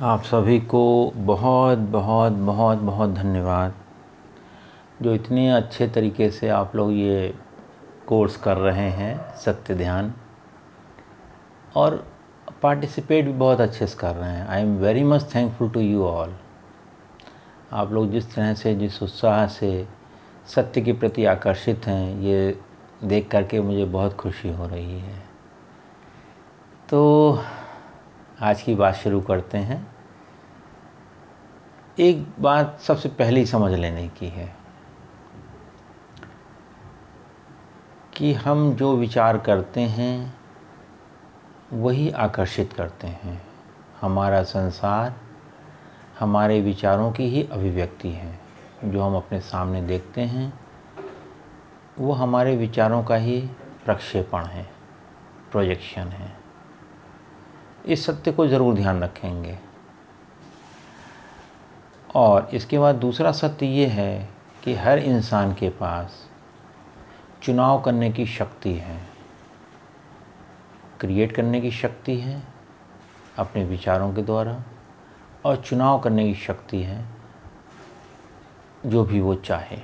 आप सभी को बहुत बहुत बहुत बहुत धन्यवाद, जो इतने अच्छे तरीके से आप लोग ये कोर्स कर रहे हैं, सत्य ध्यान। और पार्टिसिपेट भी बहुत अच्छे से कर रहे हैं। I am very much thankful to you all आप लोग जिस तरह से, जिस उत्साह से सत्य के प्रति आकर्षित हैं, ये देख करके मुझे बहुत खुशी हो रही है। तो आज की बात शुरू करते हैं। एक बात सबसे पहले समझ लेने की है कि हम जो विचार करते हैं, वही आकर्षित करते हैं। हमारा संसार हमारे विचारों की ही अभिव्यक्ति है। जो हम अपने सामने देखते हैं, वो हमारे विचारों का ही प्रक्षेपण है प्रोजेक्शन है। इस सत्य को ज़रूर ध्यान रखेंगे। और इसके बाद दूसरा सत्य ये है कि हर इंसान के पास चुनाव करने की शक्ति है, क्रिएट करने की शक्ति है, अपने विचारों के द्वारा, और चुनाव करने की शक्ति है, जो भी वो चाहे।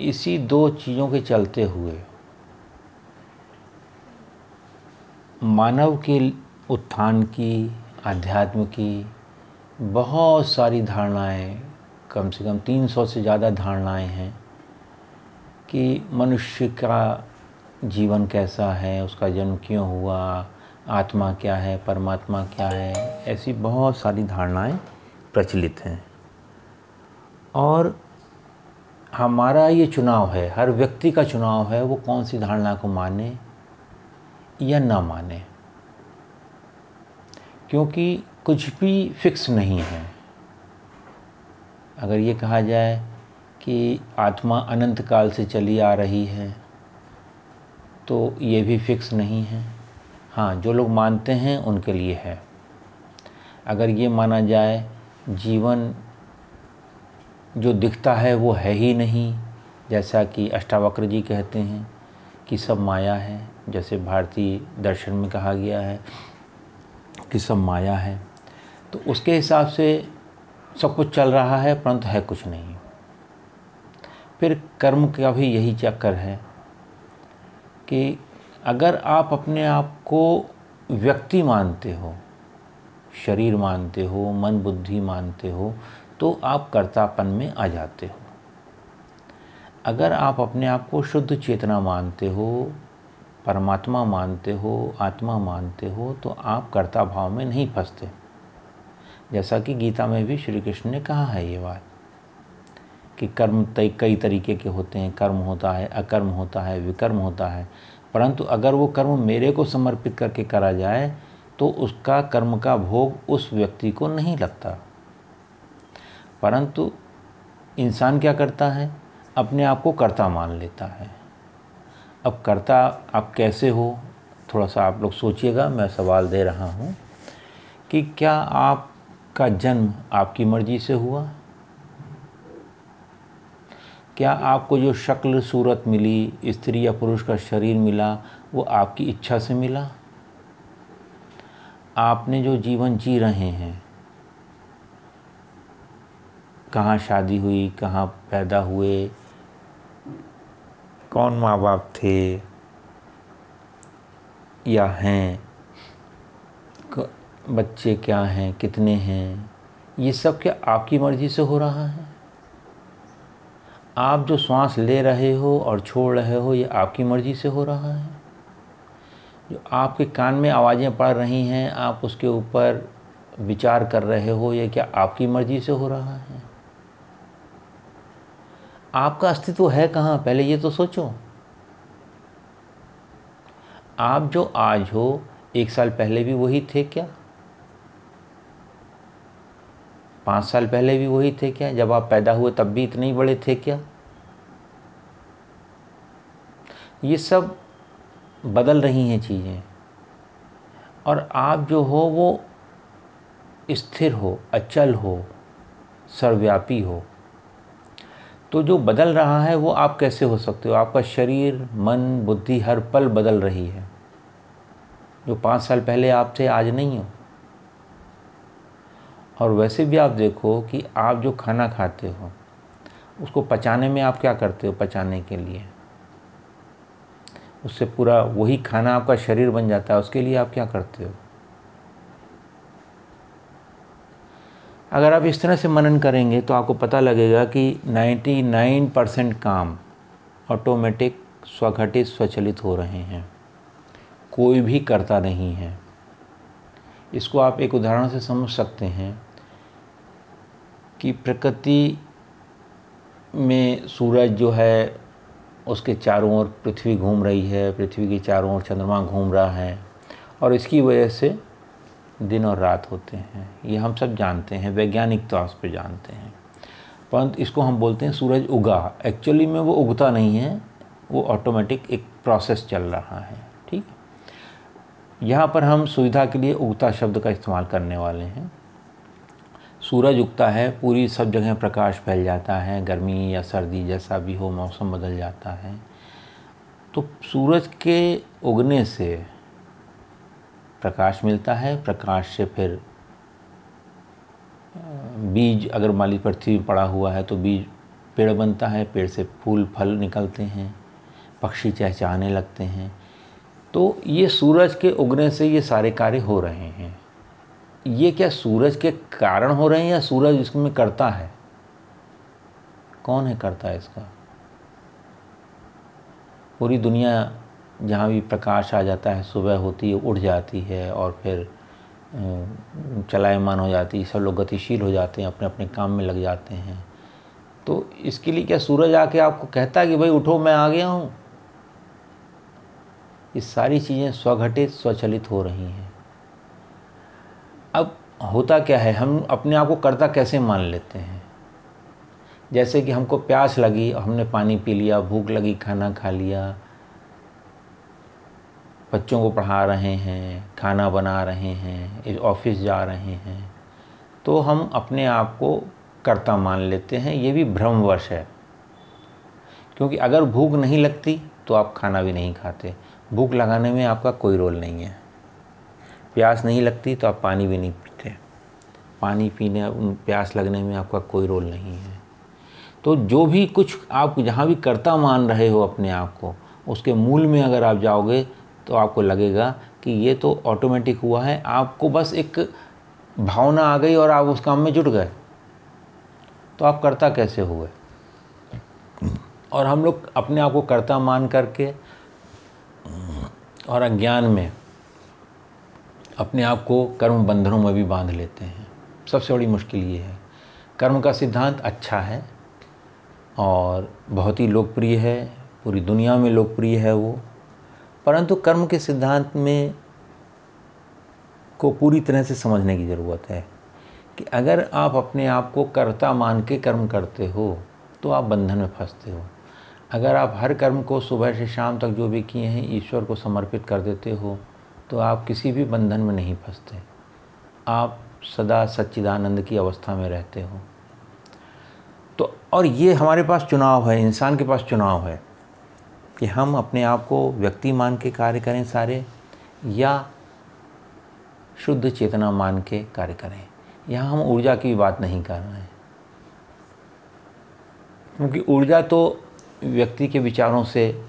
इसी दो चीज़ों के चलते हुए मानव के उत्थान की अध्यात्म की बहुत सारी धारणाएँ, कम से कम 300 से ज़्यादा धारणाएँ हैं कि मनुष्य का जीवन कैसा है, उसका जन्म क्यों हुआ, आत्मा क्या है, परमात्मा क्या है, ऐसी बहुत सारी धारणाएँ प्रचलित हैं। और हमारा ये चुनाव है, हर व्यक्ति का चुनाव है, वो कौन सी धारणा को माने या ना माने। क्योंकि कुछ भी फिक्स नहीं है। अगर ये कहा जाए कि आत्मा अनंत काल से चली आ रही है तो ये भी फिक्स नहीं है। हाँ जो लोग मानते हैं, उनके लिए है। अगर ये माना जाए, जीवन जो दिखता है, वो है ही नहीं। जैसा कि अष्टावक्र जी कहते हैं कि सब माया है। जैसे भारतीय दर्शन में कहा गया है कि सब माया है तो उसके हिसाब से सब कुछ चल रहा है, परंतु है कुछ नहीं। फिर कर्म का भी यही चक्कर है कि अगर आप अपने आप को व्यक्ति मानते हो, शरीर मानते हो, मन बुद्धि मानते हो तो आप कर्तापन में आ जाते हो। अगर आप अपने आप को शुद्ध चेतना मानते हो परमात्मा मानते हो, आत्मा मानते हो तो आप कर्ता भाव में नहीं फंसते। जैसा कि गीता में भी श्री कृष्ण ने कहा है ये बात, कि कर्म कई तरीके के होते हैं। कर्म होता है, अकर्म होता है, विकर्म होता है। परंतु अगर वो कर्म मेरे को समर्पित करके करा जाए तो उसका कर्म का भोग उस व्यक्ति को नहीं लगता। परंतु इंसान क्या करता है? अपने आप को कर्ता मान लेता है। अब कर्ता, आप कैसे हो? थोड़ा सा आप लोग सोचिएगा, मैं सवाल दे रहा हूँ कि क्या आपका जन्म आपकी मर्ज़ी से हुआ? क्या आपको जो शक्ल, सूरत मिली, स्त्री या पुरुष का शरीर मिला, वो आपकी इच्छा से मिला? आपने जो जीवन जी रहे हैं, कहाँ शादी हुई, कहाँ पैदा हुए कौन माँ बाप थे या हैं? बच्चे क्या हैं? कितने हैं? ये सब क्या आपकी मर्ज़ी से हो रहा है? आप जो श्वास ले रहे हो और छोड़ रहे हो, ये आपकी मर्ज़ी से हो रहा है? जो आपके कान में आवाज़ें पड़ रही हैं, आप उसके ऊपर विचार कर रहे हो, ये क्या आपकी मर्ज़ी से हो रहा है? आपका अस्तित्व है कहाँ? पहले ये तो सोचो। आप जो आज हो, एक साल पहले भी वही थे क्या? पाँच साल पहले भी वही थे क्या? जब आप पैदा हुए तब भी इतने ही बड़े थे क्या? ये सब बदल रही हैं चीज़ें। और आप जो हो, वो स्थिर हो, अचल हो, सर्वव्यापी हो। तो जो बदल रहा है, वो आप कैसे हो सकते हो? आपका शरीर, मन, बुद्धि, हर पल बदल रही है। जो पाँच साल पहले आप थे आज नहीं हो। और वैसे भी आप देखो कि आप जो खाना खाते हो, उसको पचाने में आप क्या करते हो पचाने के लिए? उससे पूरा वही खाना आपका शरीर बन जाता है, उसके लिए आप क्या करते हो? अगर आप इस तरह से मनन करेंगे तो आपको पता लगेगा कि 99 परसेंट काम ऑटोमेटिक स्वघटित, स्वचलित हो रहे हैं। कोई भी करता नहीं है। इसको आप एक उदाहरण से समझ सकते हैं कि प्रकृति में सूरज जो है, उसके चारों ओर पृथ्वी घूम रही है, पृथ्वी के चारों ओर चंद्रमा घूम रहा है, और इसकी वजह से दिन और रात होते हैं। ये हम सब जानते हैं, वैज्ञानिक तौर पर जानते हैं। परंतु इसको हम बोलते हैं सूरज उगा। एक्चुअली में वो उगता नहीं है, वो ऑटोमेटिक एक प्रोसेस चल रहा है, ठीक यहाँ पर हम सुविधा के लिए उगता शब्द का इस्तेमाल करने वाले हैं। सूरज उगता है, पूरी सब जगह प्रकाश फैल जाता है, गर्मी या सर्दी जैसा भी हो, मौसम बदल जाता है। तो सूरज के उगने से प्रकाश मिलता है, प्रकाश से फिर बीज अगर माली पृथ्वी पड़ा हुआ है तो बीज पेड़ बनता है, पेड़ से फूल, फल निकलते हैं, पक्षी चहचहाने लगते हैं। तो ये सूरज के उगने से ये सारे कार्य हो रहे हैं। ये क्या सूरज के कारण हो रहे हैं या सूरज इसमें करता है? कौन है करता है इसका? पूरी दुनिया जहाँ भी प्रकाश आ जाता है, सुबह होती है उठ जाती है और फिर चलायमान हो जाती है, सब लोग गतिशील हो जाते हैं अपने अपने काम में लग जाते हैं। तो इसके लिए क्या सूरज आके आपको कहता है कि, भाई उठो, मैं आ गया हूँ? ये सारी चीज़ें स्वघटित, स्वचलित हो रही हैं। अब होता क्या है, हम अपने आप को कर्ता कैसे मान लेते हैं? जैसे कि हमको प्यास लगी, हमने पानी पी लिया, भूख लगी, खाना खा लिया बच्चों को पढ़ा रहे हैं, खाना बना रहे हैं ऑफ़िस जा रहे हैं तो हम अपने आप को कर्ता मान लेते हैं, ये भी भ्रमवश है। क्योंकि अगर भूख नहीं लगती तो आप खाना भी नहीं खाते। भूख लगाने में आपका कोई रोल नहीं है। प्यास नहीं लगती तो आप पानी भी नहीं पीते। पानी पीने, प्यास लगने में आपका कोई रोल नहीं है। तो जो भी कुछ आप जहाँ भी कर्ता मान रहे हो अपने आप को, उसके मूल में अगर आप जाओगे तो आपको लगेगा कि ये तो ऑटोमेटिक हुआ है। आपको बस एक भावना आ गई और आप उस काम में जुट गए। तो आप कर्ता कैसे हुए? और हम लोग अपने आप को कर्ता मान करके और अज्ञान में अपने आप को कर्म बंधनों में भी बाँध लेते हैं। सबसे बड़ी मुश्किल ये है। कर्म का सिद्धांत अच्छा है और बहुत ही लोकप्रिय है। पूरी दुनिया में लोकप्रिय है वो। परंतु कर्म के सिद्धांत में को पूरी तरह से समझने की ज़रूरत है कि अगर आप अपने आप को कर्ता मान के कर्म करते हो तो आप बंधन में फंसते हो। अगर आप हर कर्म को सुबह से शाम तक जो भी किए हैं, ईश्वर को समर्पित कर देते हो तो आप किसी भी बंधन में नहीं फंसते। आप सदा सच्चिदानंद की अवस्था में रहते हो। तो और ये हमारे पास चुनाव है, इंसान के पास चुनाव है। कि हम अपने आप को व्यक्ति मान के कार्य करें सारे, या शुद्ध चेतना मान के कार्य करें। यहाँ हम ऊर्जा की बात नहीं कर रहे हैं। क्योंकि ऊर्जा तो व्यक्ति के विचारों से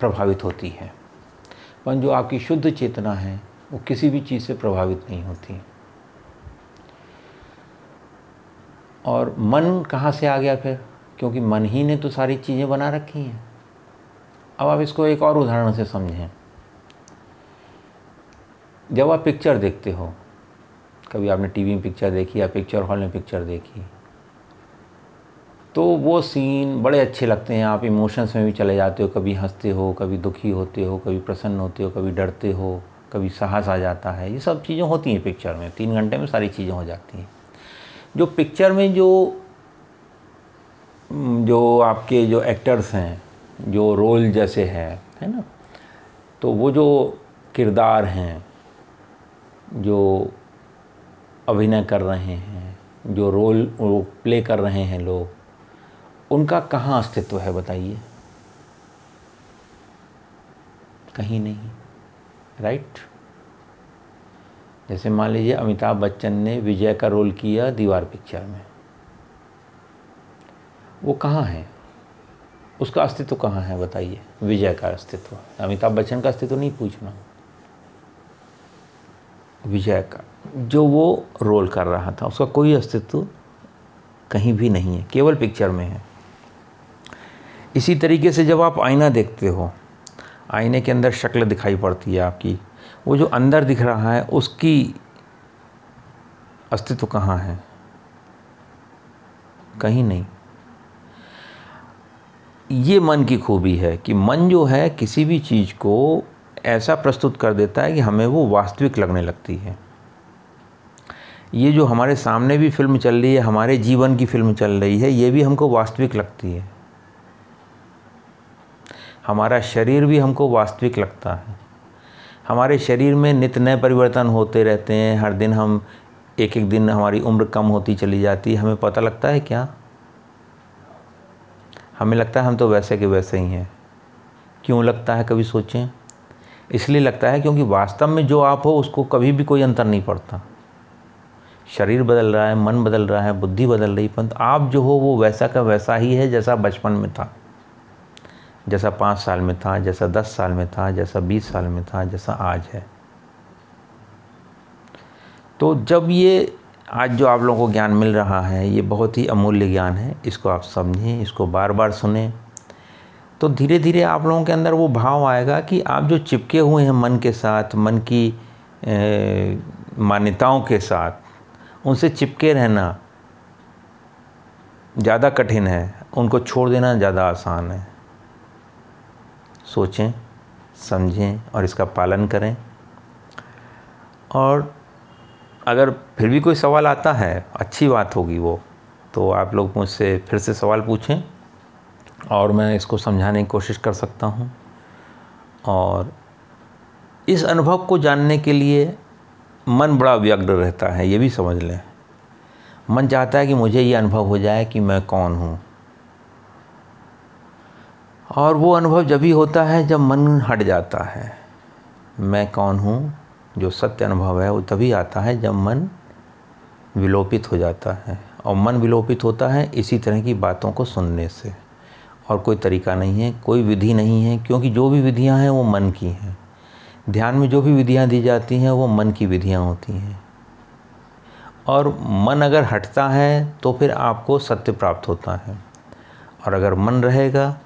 प्रभावित होती है, पर जो आपकी शुद्ध चेतना है, वो किसी भी चीज़ से प्रभावित नहीं होती। और मन कहाँ से आ गया फिर? क्योंकि मन ही ने तो सारी चीज़ें बना रखी हैं। अब आप इसको एक और उदाहरण से समझें। जब आप पिक्चर देखते हो, कभी आपने टीवी में पिक्चर देखी या पिक्चर हॉल में पिक्चर देखी तो वो सीन बड़े अच्छे लगते हैं। आप इमोशंस में भी चले जाते हो, कभी हँसते हो, कभी दुखी होते हो, कभी प्रसन्न होते हो, कभी डरते हो, कभी साहस आ जाता है। ये सब चीज़ें होती हैं पिक्चर में। तीन घंटे में सारी चीज़ें हो जाती हैं। जो पिक्चर में जो जो आपके जो एक्टर्स हैं जो रोल जैसे है है ना? तो वो जो किरदार हैं, जो अभिनय कर रहे हैं, जो रोल वो प्ले कर रहे हैं लोग, उनका कहाँ अस्तित्व है बताइए? कहीं नहीं राइट जैसे मान लीजिए अमिताभ बच्चन ने विजय का रोल किया दीवार पिक्चर में। वो कहाँ है? उसका अस्तित्व कहाँ है, बताइए। विजय का अस्तित्व। अमिताभ बच्चन का अस्तित्व नहीं पूछना। विजय का। जो वो रोल कर रहा था, उसका कोई अस्तित्व कहीं भी नहीं है, केवल पिक्चर में है। इसी तरीके से जब आप आईना देखते हो, आईने के अंदर शक्ल दिखाई पड़ती है आपकी, वो जो अंदर दिख रहा है, उसकी अस्तित्व कहाँ है? कहीं नहीं। ये मन की खूबी है कि मन जो है किसी भी चीज़ को ऐसा प्रस्तुत कर देता है कि हमें वो वास्तविक लगने लगती है। ये जो हमारे सामने भी फ़िल्म चल रही है, हमारे जीवन की फ़िल्म चल रही है, ये भी हमको वास्तविक लगती है। हमारा शरीर भी हमको वास्तविक लगता है। हमारे शरीर में नित नए परिवर्तन होते रहते हैं, हर दिन हम एक एक दिन हमारी उम्र कम होती चली जाती है। हमें पता लगता है क्या? हमें लगता है हम तो वैसे के वैसे ही हैं। क्यों लगता है कभी सोचें? इसलिए लगता है क्योंकि वास्तव में जो आप हो, उसको कभी भी कोई अंतर नहीं पड़ता। शरीर बदल रहा है, मन बदल रहा है, बुद्धि बदल रही, परंतु आप जो हो, वो वैसा का वैसा ही है जैसा बचपन में था। जैसा पाँच साल में था, जैसा दस साल में था, जैसा बीस साल में था, जैसा आज है। तो जब ये आज जो आप लोगों को ज्ञान मिल रहा है, ये बहुत ही अमूल्य ज्ञान है। इसको आप समझें, इसको बार बार सुने। तो धीरे धीरे आप लोगों के अंदर वो भाव आएगा कि आप जो चिपके हुए हैं मन के साथ, मन की मान्यताओं के साथ, उनसे चिपके रहना ज़्यादा कठिन है, उनको छोड़ देना ज़्यादा आसान है। सोचें, समझें और इसका पालन करें। और अगर फिर भी कोई सवाल आता है, अच्छी बात होगी वो तो आप लोग मुझसे फिर से सवाल पूछें और मैं इसको समझाने की कोशिश कर सकता हूँ। और इस अनुभव को जानने के लिए मन बड़ा व्यग्र रहता है, ये भी समझ लें। मन चाहता है कि मुझे ये अनुभव हो जाए कि मैं कौन हूँ। और वो अनुभव जब भी होता है, जब मन हट जाता है, मैं कौन हूँ जो सत्य अनुभव है, वो तभी आता है जब मन विलोपित हो जाता है। और मन विलोपित होता है इसी तरह की बातों को सुनने से। और कोई तरीका नहीं है, कोई विधि नहीं है, क्योंकि जो भी विधियाँ हैं, वो मन की हैं। ध्यान में जो भी विधियाँ दी जाती हैं, वो मन की विधियाँ होती हैं। और मन अगर हटता है तो फिर आपको सत्य प्राप्त होता है। और अगर मन रहेगा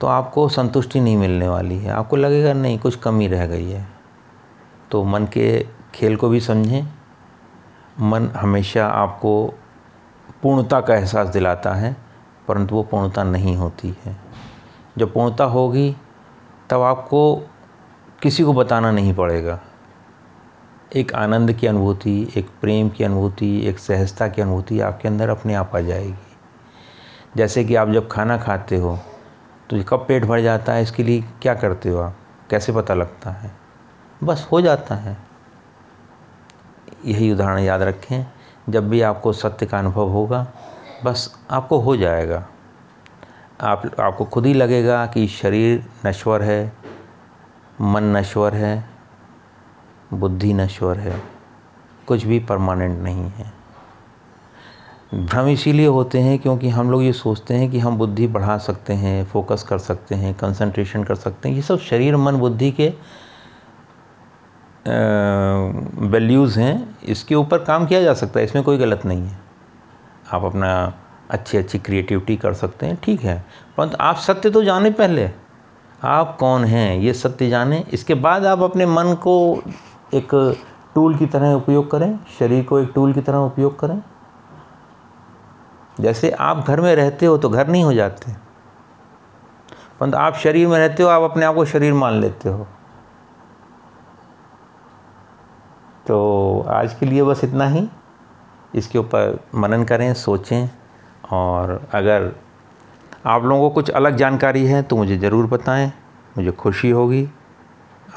तो आपको संतुष्टि नहीं मिलने वाली है। आपको लगेगा, नहीं, कुछ कमी रह गई है। तो मन के खेल को भी समझें। मन हमेशा आपको पूर्णता का एहसास दिलाता है, परंतु वो पूर्णता नहीं होती है। जब पूर्णता होगी, तब आपको किसी को बताना नहीं पड़ेगा। एक आनंद की अनुभूति, एक प्रेम की अनुभूति, एक सहजता की अनुभूति आपके अंदर अपने आप आ जाएगी। जैसे कि आप जब खाना खाते हो तो कब पेट भर जाता है, इसके लिए क्या करते हो आप? कैसे पता लगता है? बस हो जाता है। यही उदाहरण याद रखें, जब भी आपको सत्य का अनुभव होगा, बस आपको हो जाएगा। आप, आपको खुद ही लगेगा कि शरीर नश्वर है, मन नश्वर है, बुद्धि नश्वर है, कुछ भी परमानेंट नहीं है। भ्रम इसीलिए होते हैं क्योंकि हम लोग ये सोचते हैं कि हम बुद्धि बढ़ा सकते हैं, फोकस कर सकते हैं कंसंट्रेशन कर सकते हैं। ये सब शरीर, मन, बुद्धि के वैल्यूज़ हैं, इसके ऊपर काम किया जा सकता है, इसमें कोई गलत नहीं है। आप अपना अच्छी अच्छी क्रिएटिविटी कर सकते हैं, ठीक है। परंतु आप सत्य तो जाने पहले। आप कौन हैं, ये सत्य जाने, इसके बाद आप अपने मन को एक टूल की तरह उपयोग करें, शरीर को एक टूल की तरह उपयोग करें। जैसे आप घर में रहते हो तो घर नहीं हो जाते। परंतु आप शरीर में रहते हो, आप अपने आप को शरीर मान लेते हो। तो आज के लिए बस इतना ही। इसके ऊपर मनन करें, सोचें और अगर आप लोगों को कुछ अलग जानकारी है तो मुझे ज़रूर बताएँ। मुझे खुशी होगी।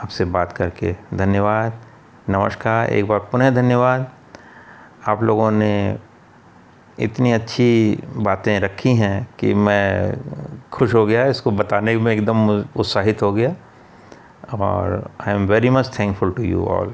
आपसे बात करके धन्यवाद। नमस्कार। एक बार पुनः धन्यवाद। आप लोगों ने इतनी अच्छी बातें रखी हैं कि मैं खुश हो गया। इसको बताने में एकदम उत्साहित हो गया। और I am very much thankful to you all